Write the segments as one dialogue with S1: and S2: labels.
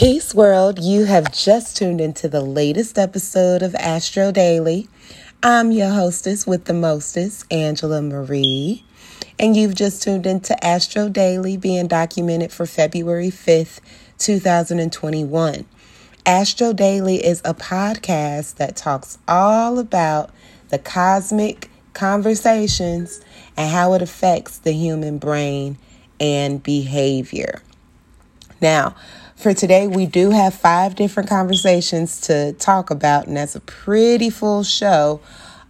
S1: Peace World, you have just tuned into the latest episode of Astro Daily. I'm your hostess with the mostest, Angela Marie, and you've just tuned into Astro Daily being documented for February 5th, 2021. Astro Daily is a podcast that talks all about the cosmic conversations and how it affects the human brain and behavior. Now, for today, we do have five different conversations to talk about, and that's a pretty full show.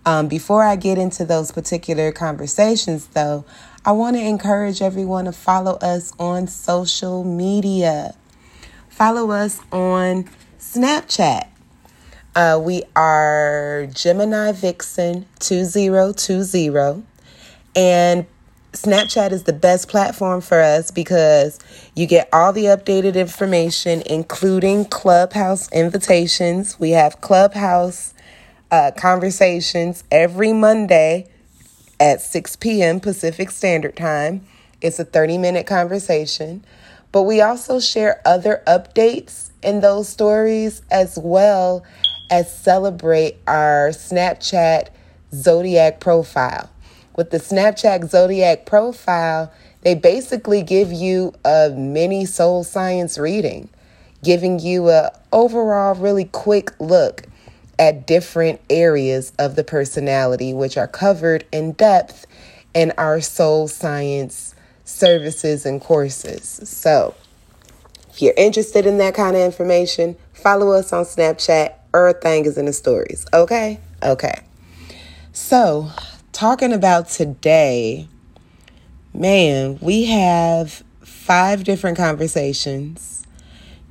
S1: Um, before I get into those particular conversations, though, I want to encourage everyone to follow us on social media. Follow us on Snapchat. Uh, we are Gemini Vixen 2020. And Snapchat is the best platform for us because you get all the updated information, including Clubhouse invitations. We have Clubhouse uh, conversations every Monday at 6 p.m. Pacific Standard Time. It's a 30 minute conversation. But we also share other updates in those stories as well as celebrate our Snapchat Zodiac profile with the Snapchat Zodiac profile, they basically give you a mini soul science reading, giving you a overall really quick look at different areas of the personality which are covered in depth in our soul science services and courses. So, if you're interested in that kind of information, follow us on Snapchat. Everything is in the stories. Okay? Okay. So, talking about today, man, we have five different conversations.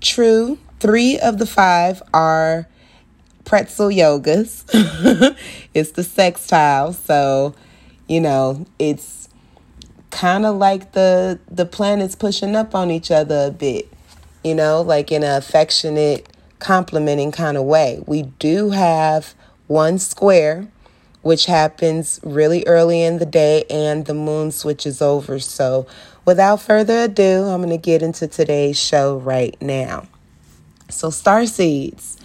S1: True, three of the five are pretzel yogas. it's the sextile, so you know, it's kind of like the the planets pushing up on each other a bit, you know, like in an affectionate, complimenting kind of way. We do have one square which happens really early in the day and the moon switches over. So, without further ado, I'm going to get into today's show right now. So, star seeds,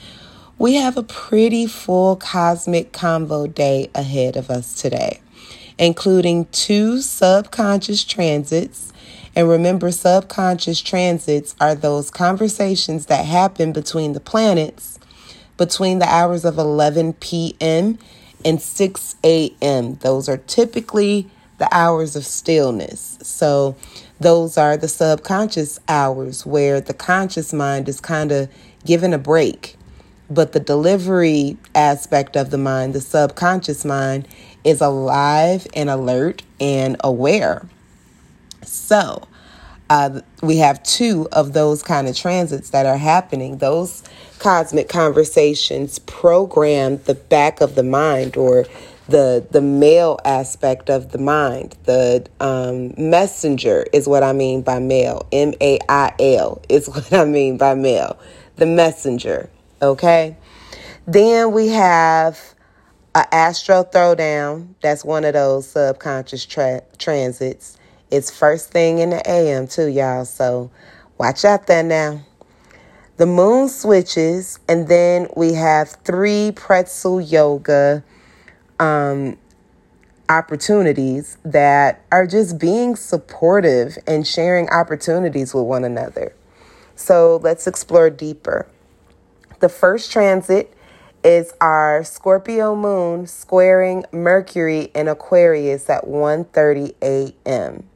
S1: we have a pretty full cosmic convo day ahead of us today, including two subconscious transits. And remember, subconscious transits are those conversations that happen between the planets between the hours of 11 p.m and 6 a.m. Those are typically the hours of stillness. So, those are the subconscious hours where the conscious mind is kind of given a break. But the delivery aspect of the mind, the subconscious mind, is alive and alert and aware. So, uh, we have two of those kind of transits that are happening. Those cosmic conversations program the back of the mind or the the male aspect of the mind. The um, messenger is what I mean by male. M A I L is what I mean by male. The messenger. Okay. Then we have a astro throwdown. That's one of those subconscious tra- transits. It's first thing in the AM too, y'all. So watch out there now. The moon switches, and then we have three pretzel yoga um, opportunities that are just being supportive and sharing opportunities with one another. So let's explore deeper. The first transit is our Scorpio moon squaring Mercury in Aquarius at 1:30 a.m.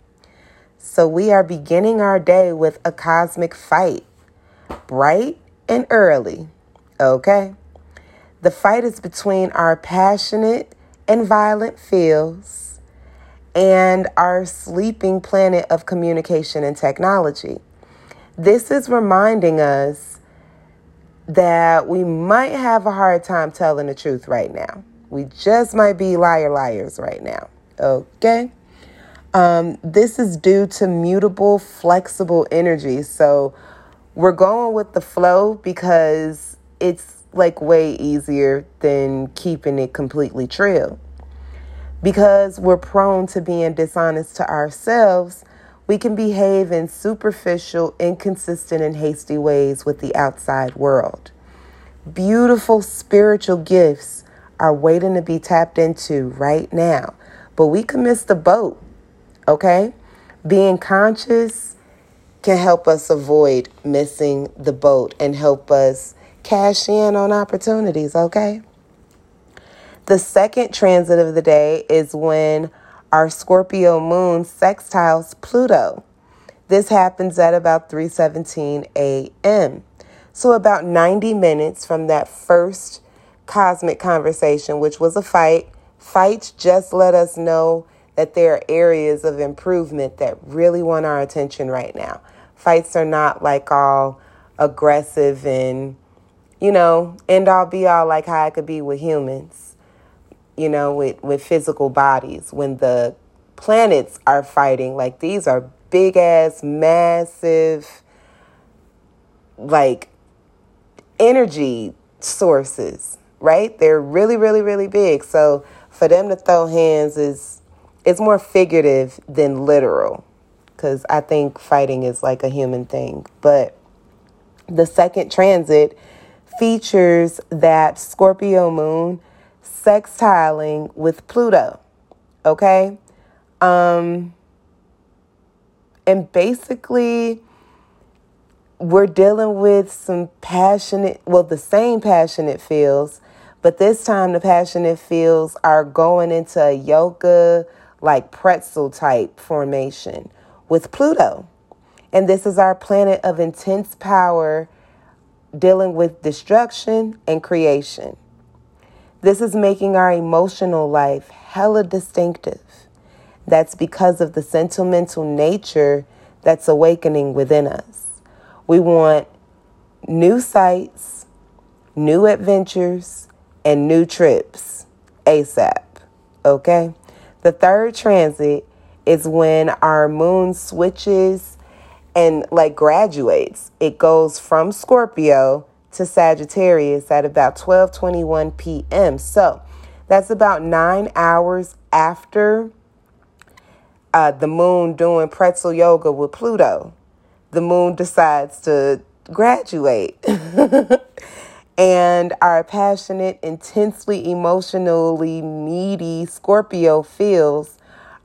S1: So we are beginning our day with a cosmic fight, bright and early. Okay? The fight is between our passionate and violent feels and our sleeping planet of communication and technology. This is reminding us that we might have a hard time telling the truth right now. We just might be liar liars right now. Okay? Um, this is due to mutable, flexible energy. So we're going with the flow because it's like way easier than keeping it completely true. Because we're prone to being dishonest to ourselves, We can behave in superficial, inconsistent, and hasty ways with the outside world. Beautiful spiritual gifts are waiting to be tapped into right now, but we can miss the boat, okay? Being conscious can help us avoid missing the boat and help us cash in on opportunities, okay? The second transit of the day is when our Scorpio moon sextiles Pluto. This happens at about 3:17 a.m. So about 90 minutes from that first cosmic conversation, which was a fight. Fights just let us know that there are areas of improvement that really want our attention right now. Fights are not like all aggressive and, you know, end all be all like how it could be with humans, you know, with, with physical bodies. When the planets are fighting, like these are big ass, massive, like energy sources, right? They're really, really, really big. So for them to throw hands is it's more figurative than literal because I think fighting is like a human thing. But the second transit features that Scorpio moon sextiling with Pluto. Okay? Um and basically we're dealing with some passionate, well, the same passionate feels, but this time the passionate feels are going into a yoga like pretzel type formation with Pluto. And this is our planet of intense power dealing with destruction and creation. This is making our emotional life hella distinctive. That's because of the sentimental nature that's awakening within us. We want new sights, new adventures, and new trips ASAP. Okay? The third transit is when our moon switches and like graduates. It goes from Scorpio to Sagittarius at about 12:21 p.m. So, that's about 9 hours after uh, the moon doing pretzel yoga with Pluto. The moon decides to graduate. and our passionate, intensely emotionally needy Scorpio feels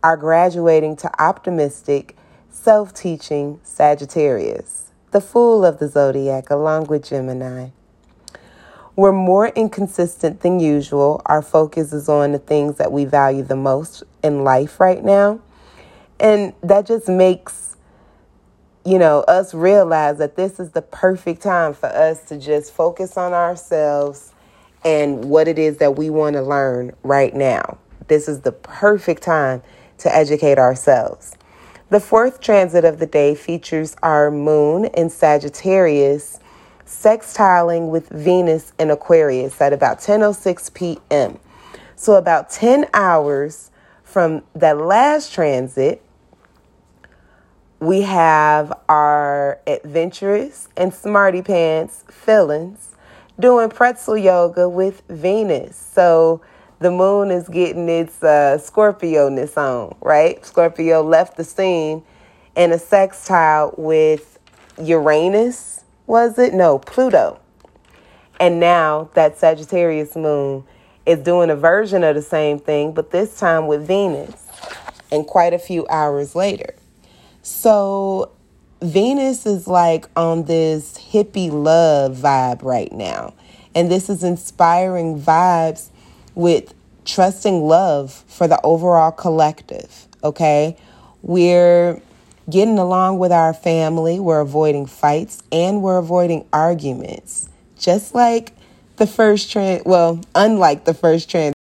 S1: are graduating to optimistic, self teaching Sagittarius, the fool of the zodiac, along with Gemini. We're more inconsistent than usual. Our focus is on the things that we value the most in life right now. And that just makes you know, us realize that this is the perfect time for us to just focus on ourselves and what it is that we want to learn right now. This is the perfect time to educate ourselves. The fourth transit of the day features our moon in Sagittarius sextiling with Venus in Aquarius at about 10:06 p.m. So about 10 hours from that last transit, we have our adventurous and smarty pants feelings doing pretzel yoga with Venus. So the moon is getting its uh, Scorpio ness on, right? Scorpio left the scene in a sextile with Uranus, was it? No, Pluto. And now that Sagittarius moon is doing a version of the same thing, but this time with Venus, and quite a few hours later. So Venus is like on this hippie love vibe right now. And this is inspiring vibes with trusting love for the overall collective. Okay. We're getting along with our family, we're avoiding fights, and we're avoiding arguments. Just like the first trend, well, unlike the first trend